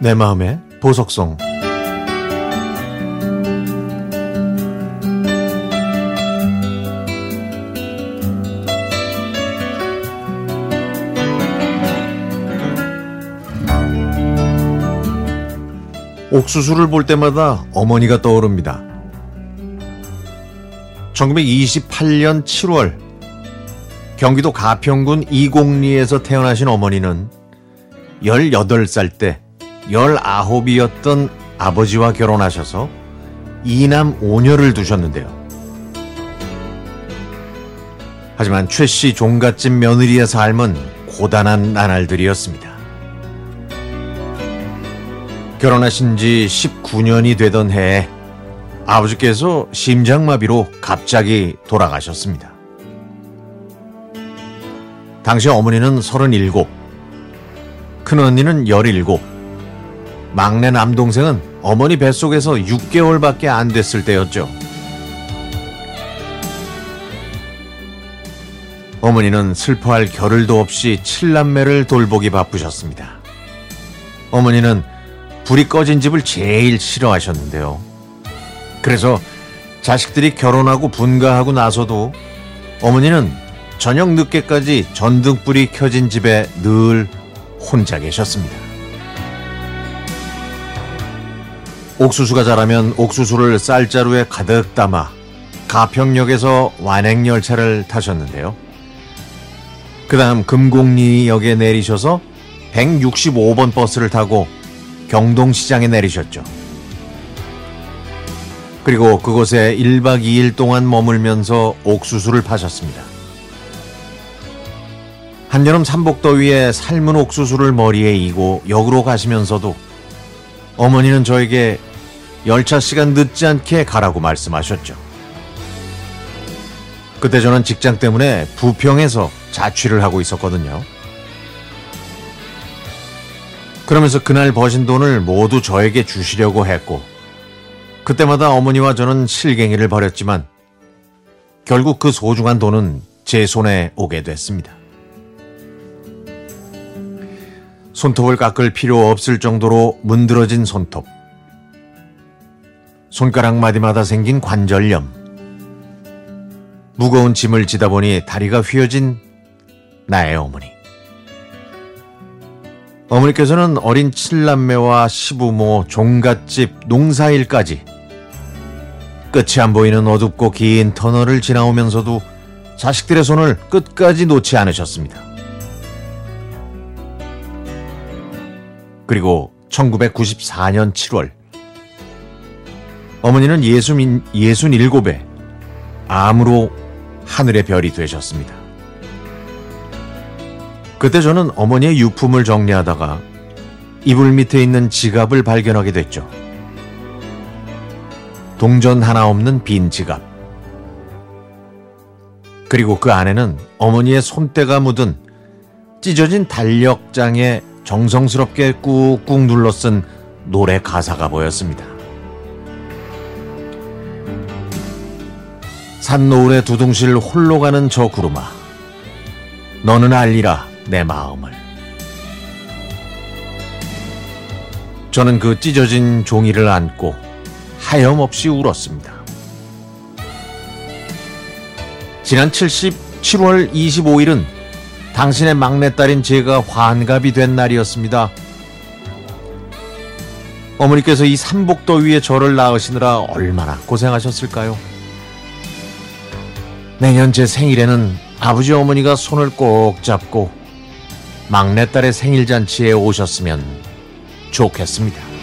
내 마음의 보석성 옥수수를 볼 때마다 어머니가 떠오릅니다. 1928년 7월 경기도 가평군 이곡리에서 태어나신 어머니는 18살 때 19이었던 아버지와 결혼하셔서 이남 5녀를 두셨는데요. 하지만 최씨 종갓집 며느리의 삶은 고단한 나날들이었습니다. 결혼하신 지 19년이 되던 해에 아버지께서 심장마비로 갑자기 돌아가셨습니다. 당시 어머니는 37, 큰언니는 17, 막내 남동생은 어머니 뱃속에서 6개월밖에 안 됐을 때였죠. 어머니는 슬퍼할 겨를도 없이 칠남매를 돌보기 바쁘셨습니다. 어머니는 불이 꺼진 집을 제일 싫어하셨는데요. 그래서 자식들이 결혼하고 분가하고 나서도 어머니는 저녁 늦게까지 전등불이 켜진 집에 늘 혼자 계셨습니다. 옥수수가 자라면 옥수수를 쌀자루에 가득 담아 가평역에서 완행열차를 타셨는데요. 그 다음 금곡리역에 내리셔서 165번 버스를 타고 경동시장에 내리셨죠. 그리고 그곳에 1박 2일 동안 머물면서 옥수수를 파셨습니다. 한여름 삼복더위에 삶은 옥수수를 머리에 이고 역으로 가시면서도 어머니는 저에게 열차 시간 늦지 않게 가라고 말씀하셨죠. 그때 저는 직장 때문에 부평에서 자취를 하고 있었거든요. 그러면서 그날 버신 돈을 모두 저에게 주시려고 했고, 그때마다 어머니와 저는 실갱이를 벌였지만, 결국 그 소중한 돈은 제 손에 오게 됐습니다. 손톱을 깎을 필요 없을 정도로 문드러진 손톱. 손가락 마디마다 생긴 관절염. 무거운 짐을 지다 보니 다리가 휘어진 나의 어머니. 어머니께서는 어린 칠남매와 시부모, 종갓집, 농사일까지 끝이 안 보이는 어둡고 긴 터널을 지나오면서도 자식들의 손을 끝까지 놓지 않으셨습니다. 그리고 1994년 7월 어머니는 예수민, 67에 암으로 하늘의 별이 되셨습니다. 그때 저는 어머니의 유품을 정리하다가 이불 밑에 있는 지갑을 발견하게 됐죠. 동전 하나 없는 빈 지갑. 그리고 그 안에는 어머니의 손때가 묻은 찢어진 달력장에 정성스럽게 꾹꾹 눌러 쓴 노래 가사가 보였습니다. 산노을에 두둥실 홀로 가는 저 구름아 너는 알리라 내 마음을 저는 그 찢어진 종이를 안고 하염없이 울었습니다. 지난 77월 25일은 당신의 막내딸인 제가 환갑이 된 날이었습니다. 어머니께서 이 삼복더위에 저를 낳으시느라 얼마나 고생하셨을까요? 내년 제 생일에는 아버지 어머니가 손을 꼭 잡고 막내딸의 생일 잔치에 오셨으면 좋겠습니다.